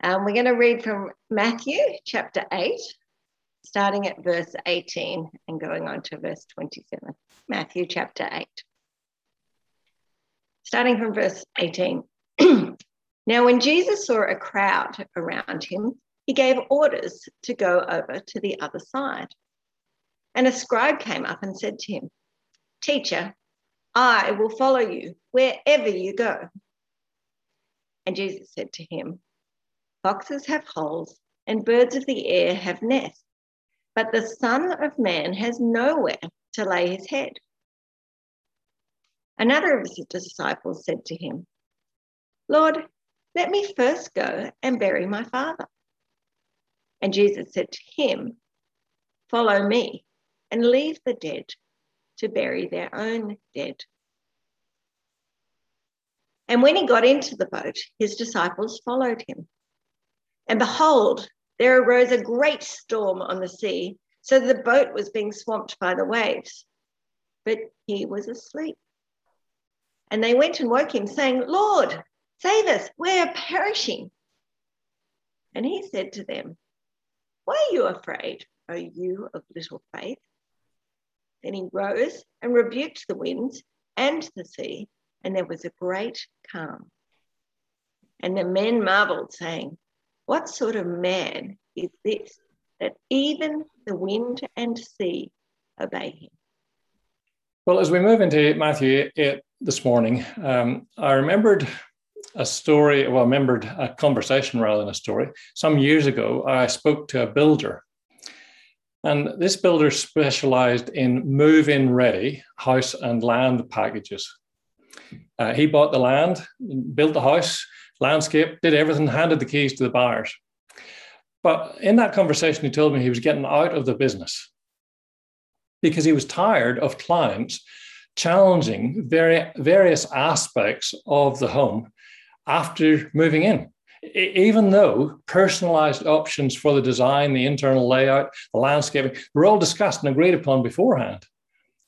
Um, we're going to read from Matthew chapter 8, starting at verse 18 and going on to verse 27. Matthew chapter 8. Starting from verse 18. now, when Jesus saw a crowd around him, he gave orders to go over to the other side. And a scribe came up and said to him, Teacher, I will follow you wherever you go. And Jesus said to him, Foxes have holes, and birds of the air have nests, but the Son of Man has nowhere to lay his head. Another of his disciples said to him, Lord, let me first go and bury my father. And Jesus said to him, Follow me and leave the dead to bury their own dead. And when he got into the boat, his disciples followed him. And behold, there arose a great storm on the sea, so the boat was being swamped by the waves. But he was asleep. And they went and woke him, saying, Lord, save us, we're perishing. And he said to them, Why are you afraid, O you of little faith? Then he rose and rebuked the winds and the sea, and there was a great calm. And the men marveled, saying, what sort of man is this that even the wind and sea obey him? Well, as we move into Matthew 8 this morning, um, I remembered a story, well, I remembered a conversation rather than a story. Some years ago, I spoke to a builder. And this builder specialized in move in ready house and land packages. Uh, he bought the land, built the house, landscape, did everything, handed the keys to the buyers. But in that conversation, he told me he was getting out of the business because he was tired of clients challenging very, various aspects of the home after moving in. Even though personalized options for the design, the internal layout, the landscaping were all discussed and agreed upon beforehand.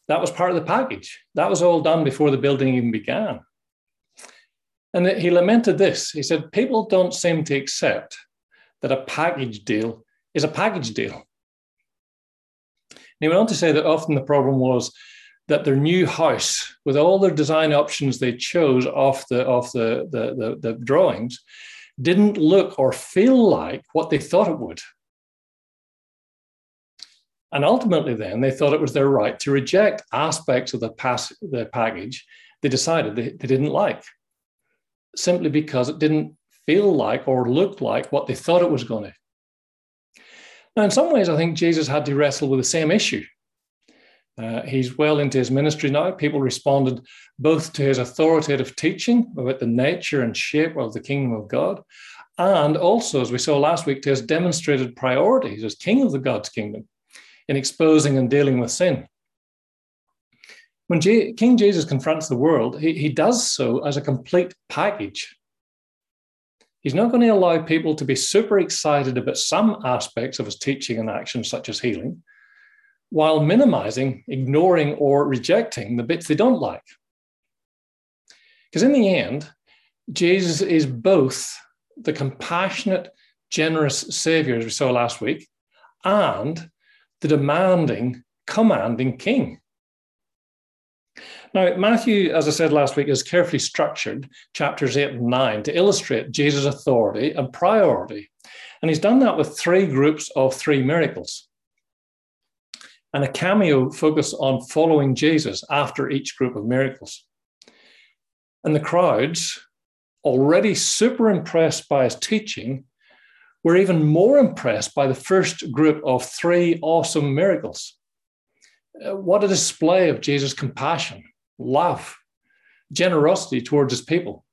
That was part of the package. That was all done before the building even began. And he lamented this. He said, People don't seem to accept that a package deal is a package deal. And he went on to say that often the problem was that their new house, with all their design options they chose off the off the, the, the, the drawings, didn't look or feel like what they thought it would. And ultimately, then they thought it was their right to reject aspects of the, pass, the package they decided they, they didn't like simply because it didn't feel like or look like what they thought it was going to. Now, in some ways, I think Jesus had to wrestle with the same issue. Uh, he's well into his ministry now. People responded both to his authoritative teaching about the nature and shape of the kingdom of God, and also, as we saw last week, to his demonstrated priorities as king of the God's kingdom in exposing and dealing with sin when J- King Jesus confronts the world, he, he does so as a complete package. He's not going to allow people to be super excited about some aspects of his teaching and action, such as healing, while minimizing, ignoring, or rejecting the bits they don't like. Because in the end, Jesus is both the compassionate, generous Savior, as we saw last week, and the demanding, commanding King. Now, Matthew, as I said last week, is carefully structured chapters eight and nine to illustrate Jesus' authority and priority. And he's done that with three groups of three miracles and a cameo focus on following Jesus after each group of miracles. And the crowds, already super impressed by his teaching, were even more impressed by the first group of three awesome miracles. Uh, what a display of Jesus' compassion love, generosity towards his people.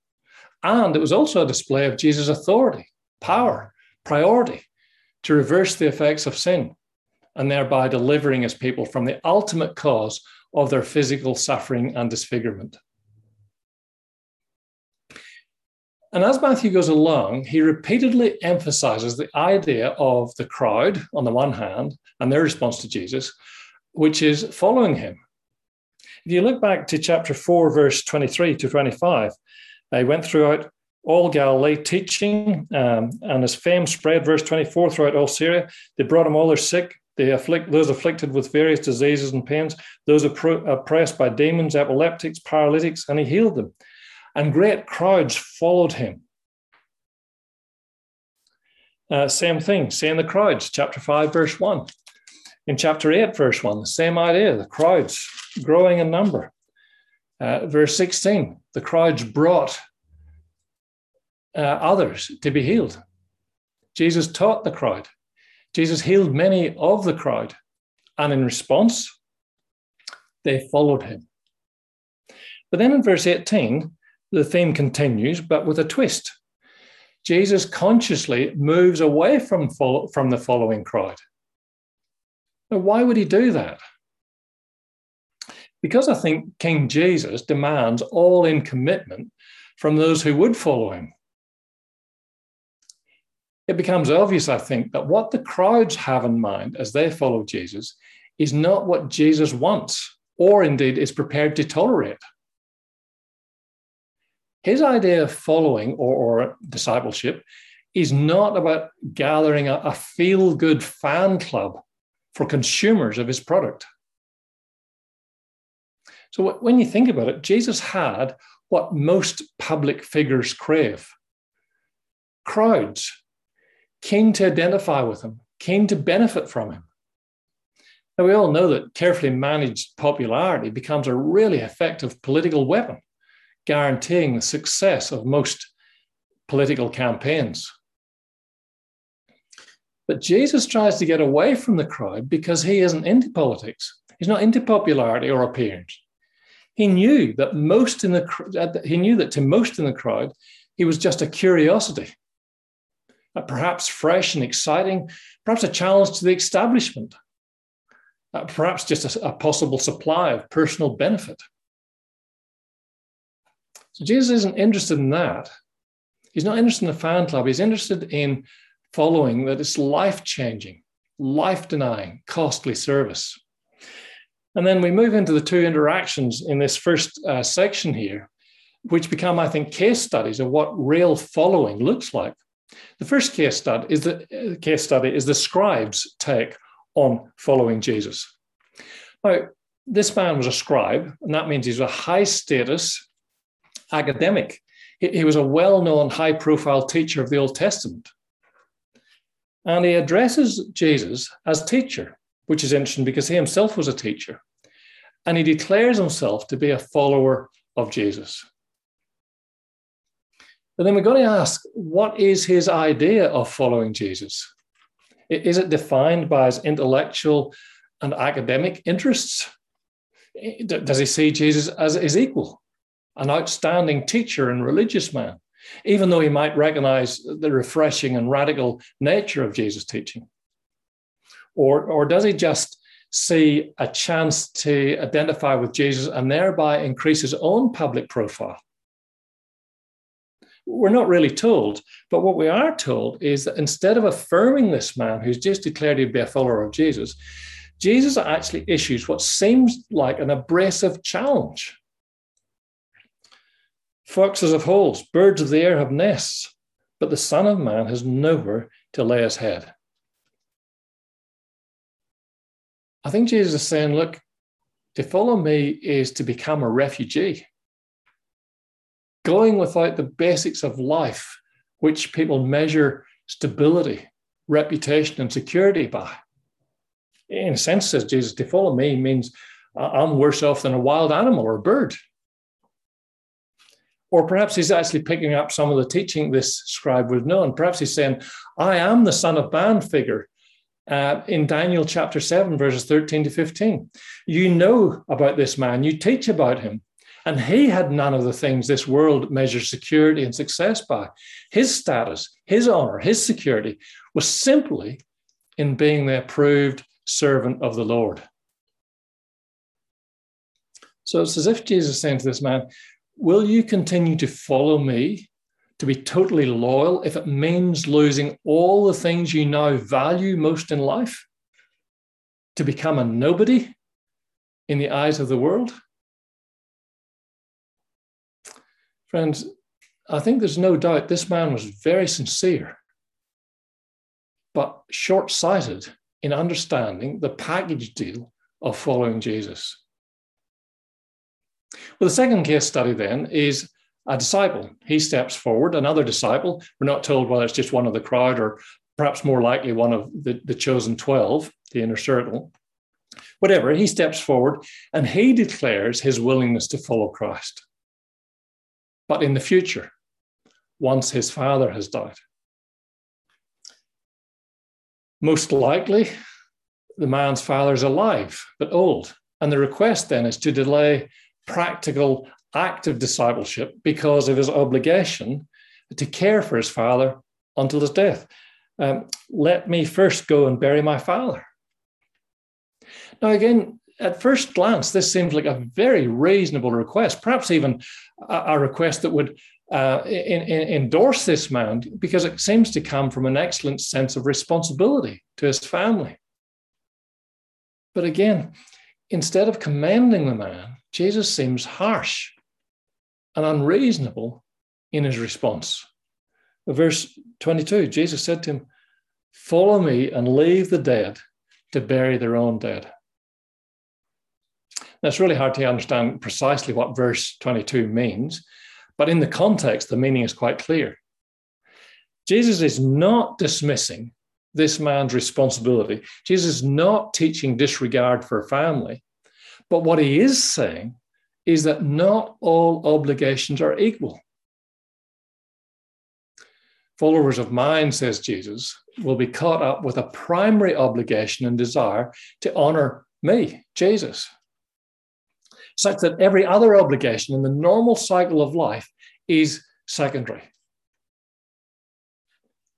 And it was also a display of Jesus' authority, power, priority to reverse the effects of sin and thereby delivering his people from the ultimate cause of their physical suffering and disfigurement. And as Matthew goes along, he repeatedly emphasizes the idea of the crowd on the one hand and their response to Jesus, which is following him, if you look back to chapter 4, verse 23 to 25, I went throughout all Galilee, teaching, um, and his fame spread, verse 24, throughout all Syria. They brought him all their sick, they afflict those afflicted with various diseases and pains, those oppressed by demons, epileptics, paralytics, and he healed them. And great crowds followed him. Uh, same thing, same the crowds, chapter 5, verse 1. In chapter 8, verse 1, the same idea, the crowds growing in number. Uh, verse 16, the crowds brought uh, others to be healed. Jesus taught the crowd. Jesus healed many of the crowd. And in response, they followed him. But then in verse 18, the theme continues, but with a twist. Jesus consciously moves away from, follow, from the following crowd. Now, why would he do that? Because I think King Jesus demands all in commitment from those who would follow him it becomes obvious, I think, that what the crowds have in mind as they follow Jesus is not what Jesus wants or indeed is prepared to tolerate. His idea of following or, or discipleship is not about gathering a, a feel good fan club for consumers of his product. So, when you think about it, Jesus had what most public figures crave crowds keen to identify with him, keen to benefit from him. Now, we all know that carefully managed popularity becomes a really effective political weapon, guaranteeing the success of most political campaigns. But Jesus tries to get away from the crowd because he isn't into politics. He's not into popularity or appearance. He knew that most in the he knew that to most in the crowd, he was just a curiosity uh, perhaps fresh and exciting, perhaps a challenge to the establishment, perhaps just a, a possible supply of personal benefit. So Jesus isn't interested in that. He's not interested in the fan club. He's interested in following that it's life changing, life denying, costly service. And then we move into the two interactions in this first uh, section here, which become, I think, case studies of what real following looks like. The first case study is the uh, case study is the scribe's take on following Jesus. Now, this man was a scribe, and that means he's a high status academic. He, he was a well known, high profile teacher of the Old Testament. And he addresses Jesus as teacher, which is interesting because he himself was a teacher. And he declares himself to be a follower of Jesus. But then we've got to ask what is his idea of following Jesus? Is it defined by his intellectual and academic interests? Does he see Jesus as his equal, an outstanding teacher and religious man, even though he might recognize the refreshing and radical nature of Jesus' teaching? Or, or does he just see a chance to identify with Jesus and thereby increase his own public profile? We're not really told. But what we are told is that instead of affirming this man who's just declared to be a follower of Jesus, Jesus actually issues what seems like an abrasive challenge. Foxes have holes, birds of the air have nests, but the Son of Man has nowhere to lay his head. I think Jesus is saying, look, to follow me is to become a refugee going without the basics of life, which people measure stability, reputation, and security by. In a sense, says Jesus, to follow me means I'm worse off than a wild animal or a bird. Or perhaps he's actually picking up some of the teaching this scribe would have known. Perhaps he's saying, I am the son of man figure uh, in Daniel chapter 7, verses 13 to 15. You know about this man, you teach about him. And he had none of the things this world measures security and success by. His status, his honor, his security was simply in being the approved servant of the Lord. So it's as if Jesus is saying to this man, Will you continue to follow me, to be totally loyal, if it means losing all the things you now value most in life? To become a nobody in the eyes of the world? Friends, I think there's no doubt this man was very sincere, but short sighted in understanding the package deal of following Jesus. Well, the second case study then is a disciple. He steps forward, another disciple. We're not told whether it's just one of the crowd or perhaps more likely one of the, the chosen 12, the inner circle. Whatever, he steps forward and he declares his willingness to follow Christ. But in the future, once his father has died. Most likely, the man's father is alive but old. And the request then is to delay practical, active discipleship because of his obligation to care for his father until his death. Um, let me first go and bury my father. Now, again, at first glance, this seems like a very reasonable request, perhaps even a, a request that would uh, in, in, endorse this man because it seems to come from an excellent sense of responsibility to his family. But again, instead of commending the man, Jesus seems harsh and unreasonable in his response. Verse 22 Jesus said to him, Follow me and leave the dead to bury their own dead. Now, it's really hard to understand precisely what verse 22 means, but in the context, the meaning is quite clear. Jesus is not dismissing this man's responsibility. Jesus is not teaching disregard for family. But what he is saying is that not all obligations are equal. Followers of mine, says Jesus, will be caught up with a primary obligation and desire to honor me, Jesus, such that every other obligation in the normal cycle of life is secondary.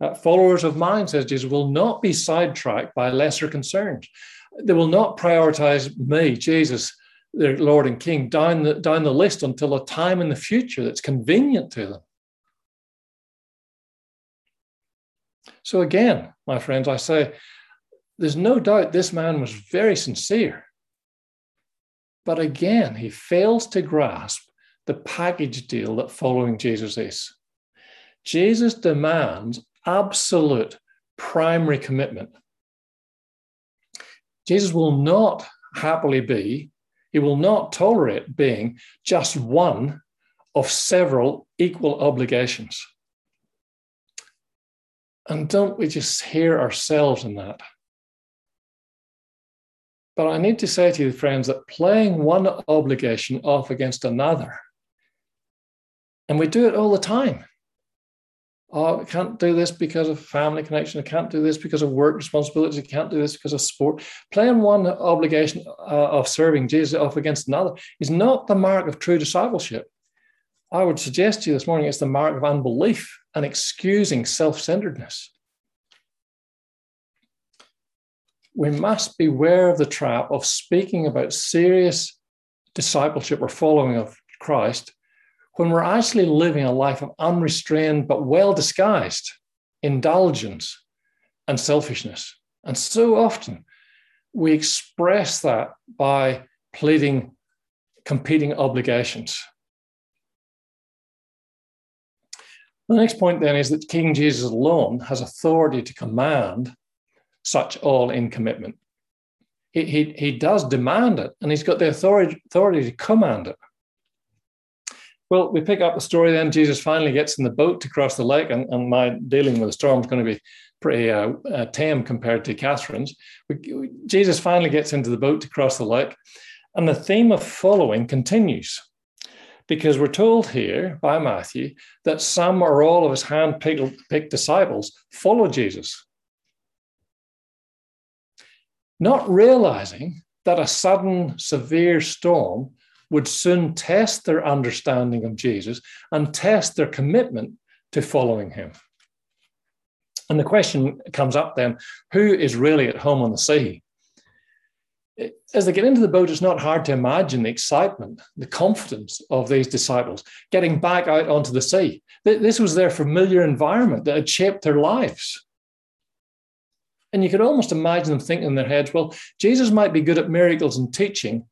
Uh, followers of mine, says Jesus, will not be sidetracked by lesser concerns. They will not prioritize me, Jesus, their Lord and King, down the, down the list until a time in the future that's convenient to them. So, again, my friends, I say, there's no doubt this man was very sincere. But again, he fails to grasp the package deal that following Jesus is. Jesus demands absolute primary commitment. Jesus will not happily be, he will not tolerate being just one of several equal obligations. And don't we just hear ourselves in that? But I need to say to you, friends, that playing one obligation off against another, and we do it all the time oh, I can't do this because of family connection. I can't do this because of work responsibilities. I can't do this because of sport. Playing one obligation uh, of serving Jesus off against another is not the mark of true discipleship. I would suggest to you this morning it's the mark of unbelief and excusing self centeredness. We must beware of the trap of speaking about serious discipleship or following of Christ when we're actually living a life of unrestrained but well disguised indulgence and selfishness. And so often we express that by pleading competing obligations. The next point then is that King Jesus alone has authority to command such all in commitment. He, he, he does demand it, and he's got the authority, authority to command it. Well, we pick up the story then. Jesus finally gets in the boat to cross the lake, and, and my dealing with the storm is going to be pretty uh, uh, tame compared to Catherine's. We, Jesus finally gets into the boat to cross the lake, and the theme of following continues because we're told here by Matthew that some or all of his hand picked disciples follow Jesus. Not realizing that a sudden severe storm would soon test their understanding of Jesus and test their commitment to following him. And the question comes up then who is really at home on the sea? As they get into the boat, it's not hard to imagine the excitement, the confidence of these disciples getting back out onto the sea. This was their familiar environment that had shaped their lives. And you could almost imagine them thinking in their heads, well, Jesus might be good at miracles and teaching,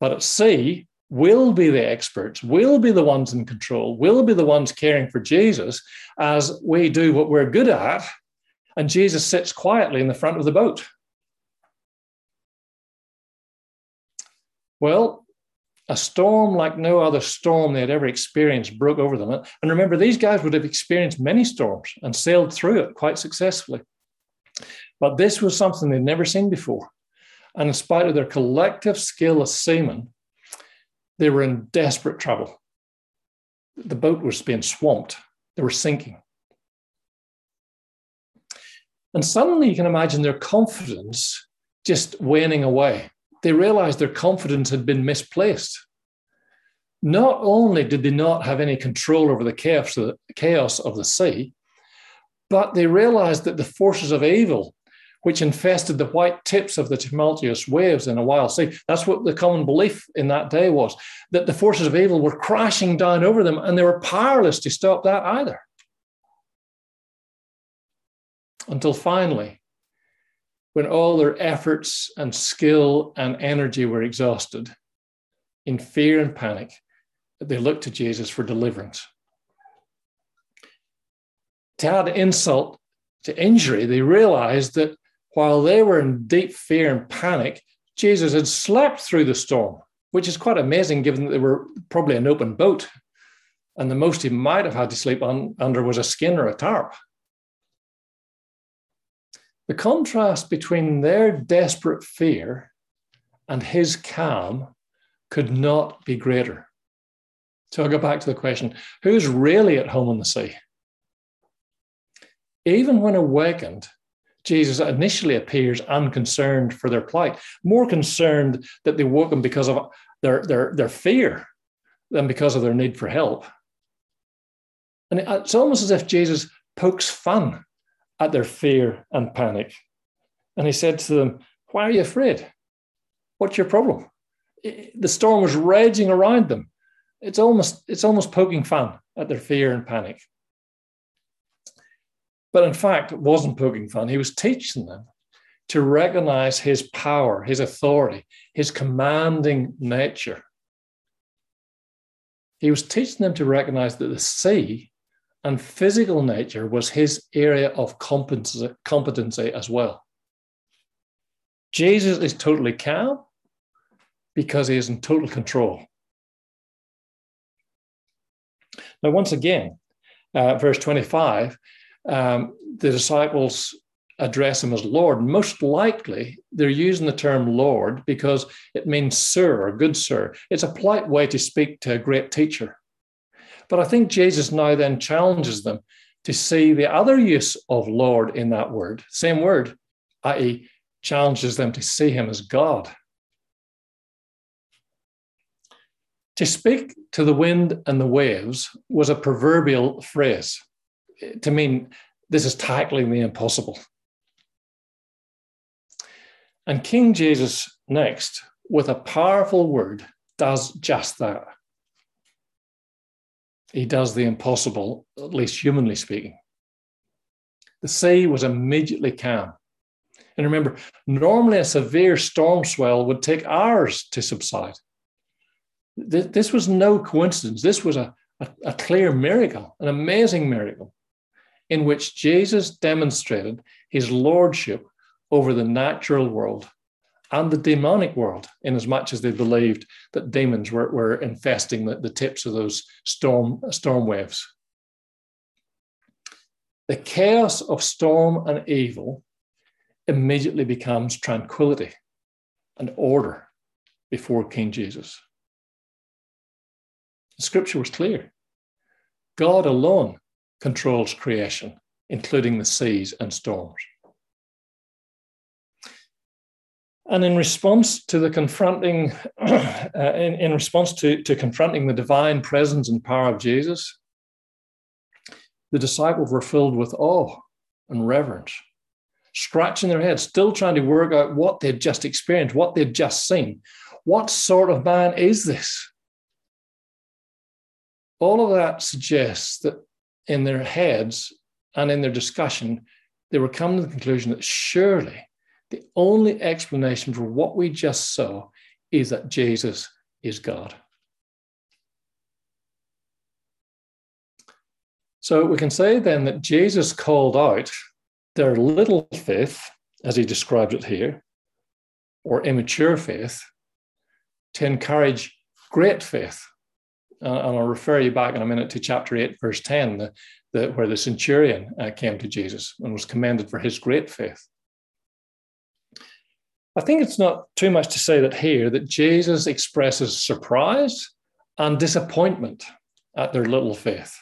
but at sea, will be the experts, will be the ones in control, will be the ones caring for Jesus as we do what we're good at, and Jesus sits quietly in the front of the boat. Well, a storm like no other storm they had ever experienced broke over them. And remember, these guys would have experienced many storms and sailed through it quite successfully. But this was something they'd never seen before. And in spite of their collective skill as seamen, they were in desperate trouble. The boat was being swamped, they were sinking. And suddenly you can imagine their confidence just waning away. They realized their confidence had been misplaced. Not only did they not have any control over the chaos of the, sea, but they realized that the forces of evil which infested the white tips of the tumultuous waves in a wild sea. That's what the common belief in that day was that the forces of evil were crashing down over them, and they were powerless to stop that either. Until finally, when all their efforts and skill and energy were exhausted, in fear and panic, they looked to Jesus for deliverance. To add insult to injury, they realized that while they were in deep fear and panic, Jesus had slept through the storm, which is quite amazing given that they were probably an open boat. And the most he might have had to sleep on, under was a skin or a tarp. The contrast between their desperate fear and his calm could not be greater. So I'll go back to the question who's really at home on the sea? Even when awakened, Jesus initially appears unconcerned for their plight, more concerned that they woke him because of their, their, their fear than because of their need for help. And it's almost as if Jesus pokes fun at their fear and panic. And he said to them, Why are you afraid? What's your problem? The storm was raging around them. It's almost, it's almost poking fun at their fear and panic. But in fact, it wasn't poking fun. He was teaching them to recognize his power, his authority, his commanding nature. He was teaching them to recognize that the sea and physical nature was his area of competency, as well. Jesus is totally calm because he is in total control. Now, once again, uh, verse 25 um, the disciples address him as Lord. Most likely, they're using the term Lord because it means sir or good sir. It's a polite way to speak to a great teacher. But I think Jesus now then challenges them to see the other use of Lord in that word, same word, i.e., challenges them to see him as God. To speak to the wind and the waves was a proverbial phrase to mean this is tackling the impossible. And King Jesus next, with a powerful word, does just that. He does the impossible, at least humanly speaking. The sea was immediately calm. And remember, normally a severe storm swell would take hours to subside. This was no coincidence. This was a, a, a clear miracle, an amazing miracle in which Jesus demonstrated his lordship over the natural world and the demonic world, in as much as they believed that demons were, were infesting the, the tips of those storm, storm waves. The chaos of storm and evil immediately becomes tranquility and order before King Jesus. The scripture was clear. God alone controls creation, including the seas and storms. And in response to the confronting, uh, in, in response to, to confronting the divine presence and power of Jesus, the disciples were filled with awe and reverence, scratching their heads, still trying to work out what they'd just experienced, what they'd just seen. What sort of man is this? All of that suggests that in their heads and in their discussion, they were coming to the conclusion that surely the only explanation for what we just saw is that Jesus is God. So we can say then that Jesus called out their little faith, as he describes it here, or immature faith, to encourage great faith uh, and I'll refer you back in a minute to chapter 8, verse 10, the, the, where the centurion uh, came to Jesus and was commended for his great faith. I think it's not too much to say that here that Jesus expresses surprise and disappointment at their little faith,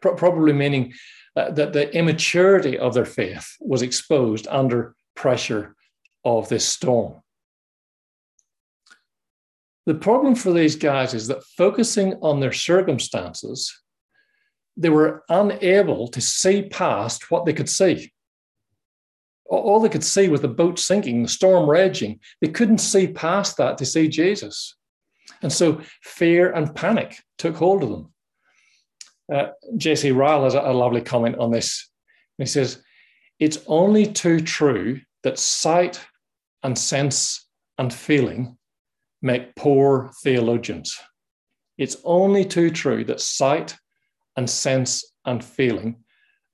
Pro- probably meaning uh, that the immaturity of their faith was exposed under pressure of this storm. The problem for these guys is that focusing on their circumstances, they were unable to see past what they could see all they could see was the boat sinking, the storm raging. They couldn't see past that to see Jesus. And so fear and panic took hold of them. Uh, J.C. Ryle has a, a lovely comment on this. He says, It's only too true that sight and sense and feeling make poor theologians. It's only too true that sight and sense and feeling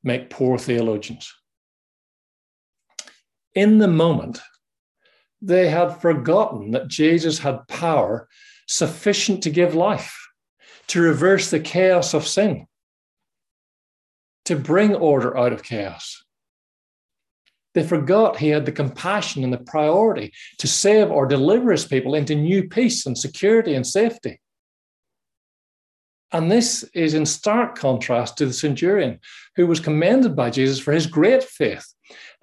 make poor theologians in the moment, they had forgotten that Jesus had power sufficient to give life, to reverse the chaos of sin, to bring order out of chaos. They forgot he had the compassion and the priority to save or deliver his people into new peace and security and safety. And this is in stark contrast to the centurion who was commended by Jesus for his great faith.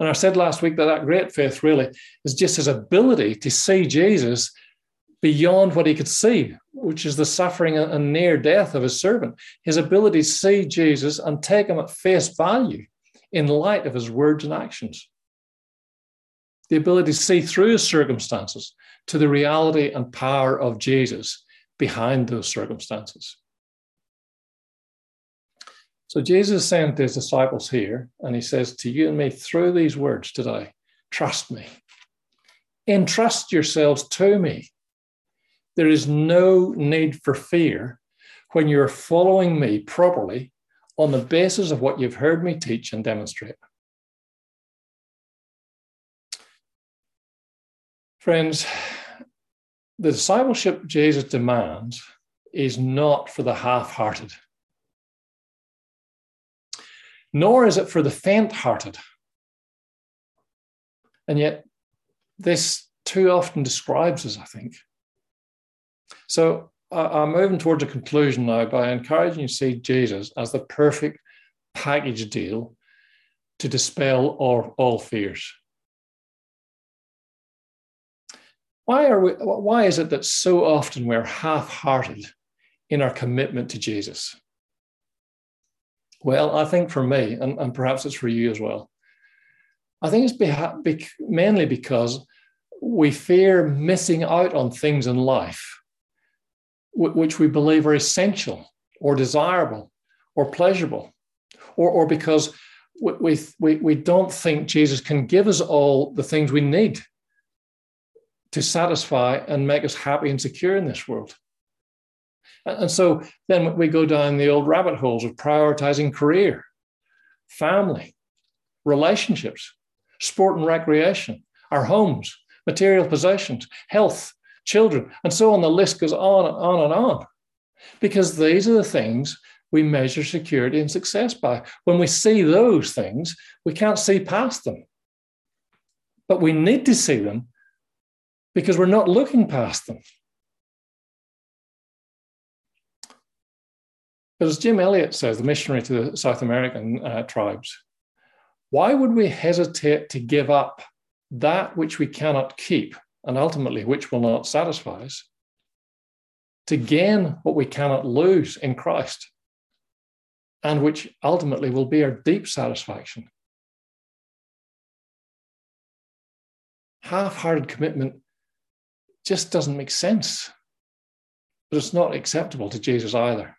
And I said last week that that great faith really is just his ability to see Jesus beyond what he could see, which is the suffering and near death of his servant. His ability to see Jesus and take him at face value in light of his words and actions. The ability to see through circumstances to the reality and power of Jesus behind those circumstances. So Jesus sent his disciples here, and he says to you and me through these words today, trust me. Entrust yourselves to me. There is no need for fear when you're following me properly on the basis of what you've heard me teach and demonstrate. Friends, the discipleship Jesus demands is not for the half hearted nor is it for the faint hearted. And yet, this too often describes us, I think. So I'm moving towards a conclusion now by encouraging you to see Jesus as the perfect package deal to dispel all, all fears. Why, are we, why is it that so often we're half hearted in our commitment to Jesus? Well, I think for me, and, and perhaps it's for you as well, I think it's beha- be- mainly because we fear missing out on things in life w- which we believe are essential or desirable or pleasurable, or, or because we, we, we don't think Jesus can give us all the things we need to satisfy and make us happy and secure in this world. And so then we go down the old rabbit holes of prioritizing career, family, relationships, sport and recreation, our homes, material possessions, health, children, and so on. The list goes on and on and on. Because these are the things we measure security and success by. When we see those things, we can't see past them. But we need to see them because we're not looking past them. But as Jim Elliot says, the missionary to the South American uh, tribes, why would we hesitate to give up that which we cannot keep and ultimately which will not satisfy us to gain what we cannot lose in Christ and which ultimately will be our deep satisfaction? Half hearted commitment just doesn't make sense, but it's not acceptable to Jesus either.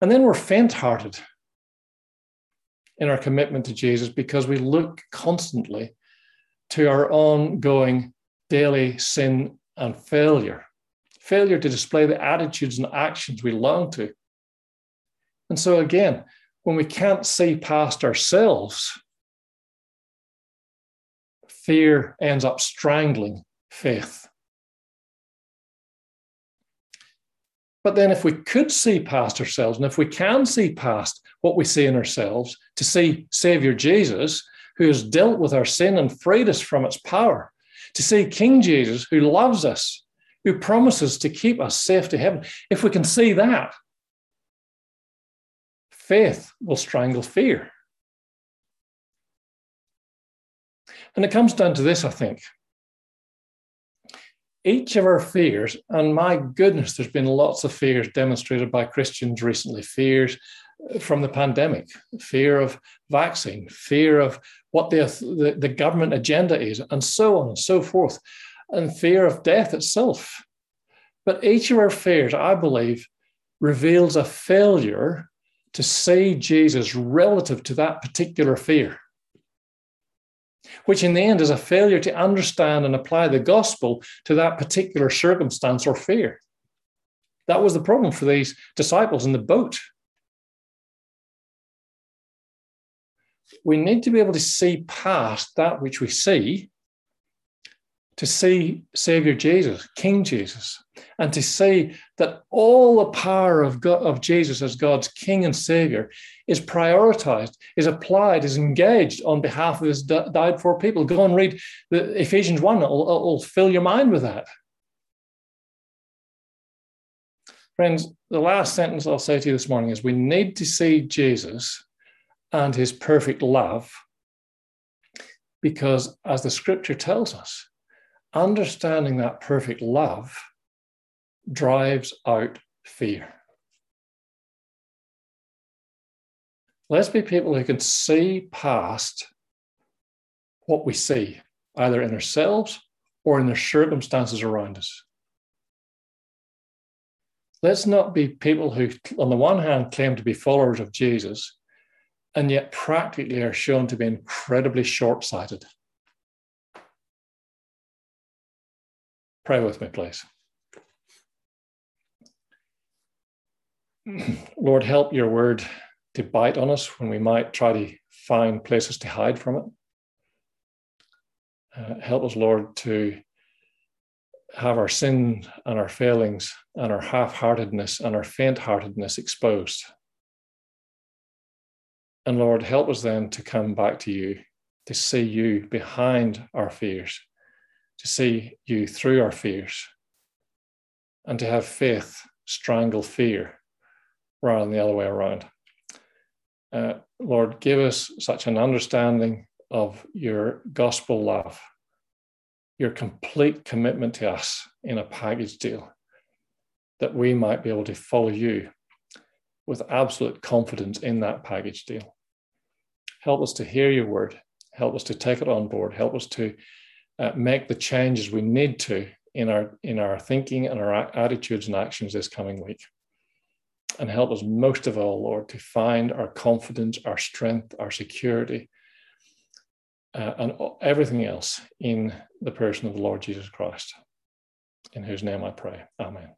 And then we're faint hearted in our commitment to Jesus because we look constantly to our ongoing daily sin and failure, failure to display the attitudes and actions we long to. And so, again, when we can't see past ourselves, fear ends up strangling faith. But then, if we could see past ourselves, and if we can see past what we see in ourselves to see Savior Jesus, who has dealt with our sin and freed us from its power, to see King Jesus, who loves us, who promises to keep us safe to heaven, if we can see that, faith will strangle fear. And it comes down to this, I think. Each of our fears, and my goodness, there's been lots of fears demonstrated by Christians recently fears from the pandemic, fear of vaccine, fear of what the, the, the government agenda is, and so on and so forth, and fear of death itself. But each of our fears, I believe, reveals a failure to see Jesus relative to that particular fear, which in the end is a failure to understand and apply the gospel to that particular circumstance or fear. That was the problem for these disciples in the boat. We need to be able to see past that which we see to see Savior Jesus, King Jesus, and to see that all the power of, God, of Jesus as God's King and Savior is prioritized, is applied, is engaged on behalf of His died for people. Go and read the Ephesians 1, it'll, it'll fill your mind with that. Friends, the last sentence I'll say to you this morning is we need to see Jesus and his perfect love because, as the scripture tells us, understanding that perfect love drives out fear. Let's be people who can see past what we see, either in ourselves or in the circumstances around us. Let's not be people who, on the one hand, claim to be followers of Jesus and yet practically are shown to be incredibly short sighted. Pray with me, please. Lord, help your word to bite on us when we might try to find places to hide from it. Uh, help us, Lord, to have our sin and our failings and our half heartedness and our faint heartedness exposed. And Lord, help us then to come back to you, to see you behind our fears, to see you through our fears and to have faith strangle fear rather than the other way around. Uh, Lord, give us such an understanding of your gospel love, your complete commitment to us in a package deal, that we might be able to follow you with absolute confidence in that package deal. Help us to hear your word, help us to take it on board, help us to uh, make the changes we need to in our in our thinking and our attitudes and actions this coming week. And help us most of all lord to find our confidence our strength our security uh, and everything else in the person of the lord jesus christ. In whose name i pray. Amen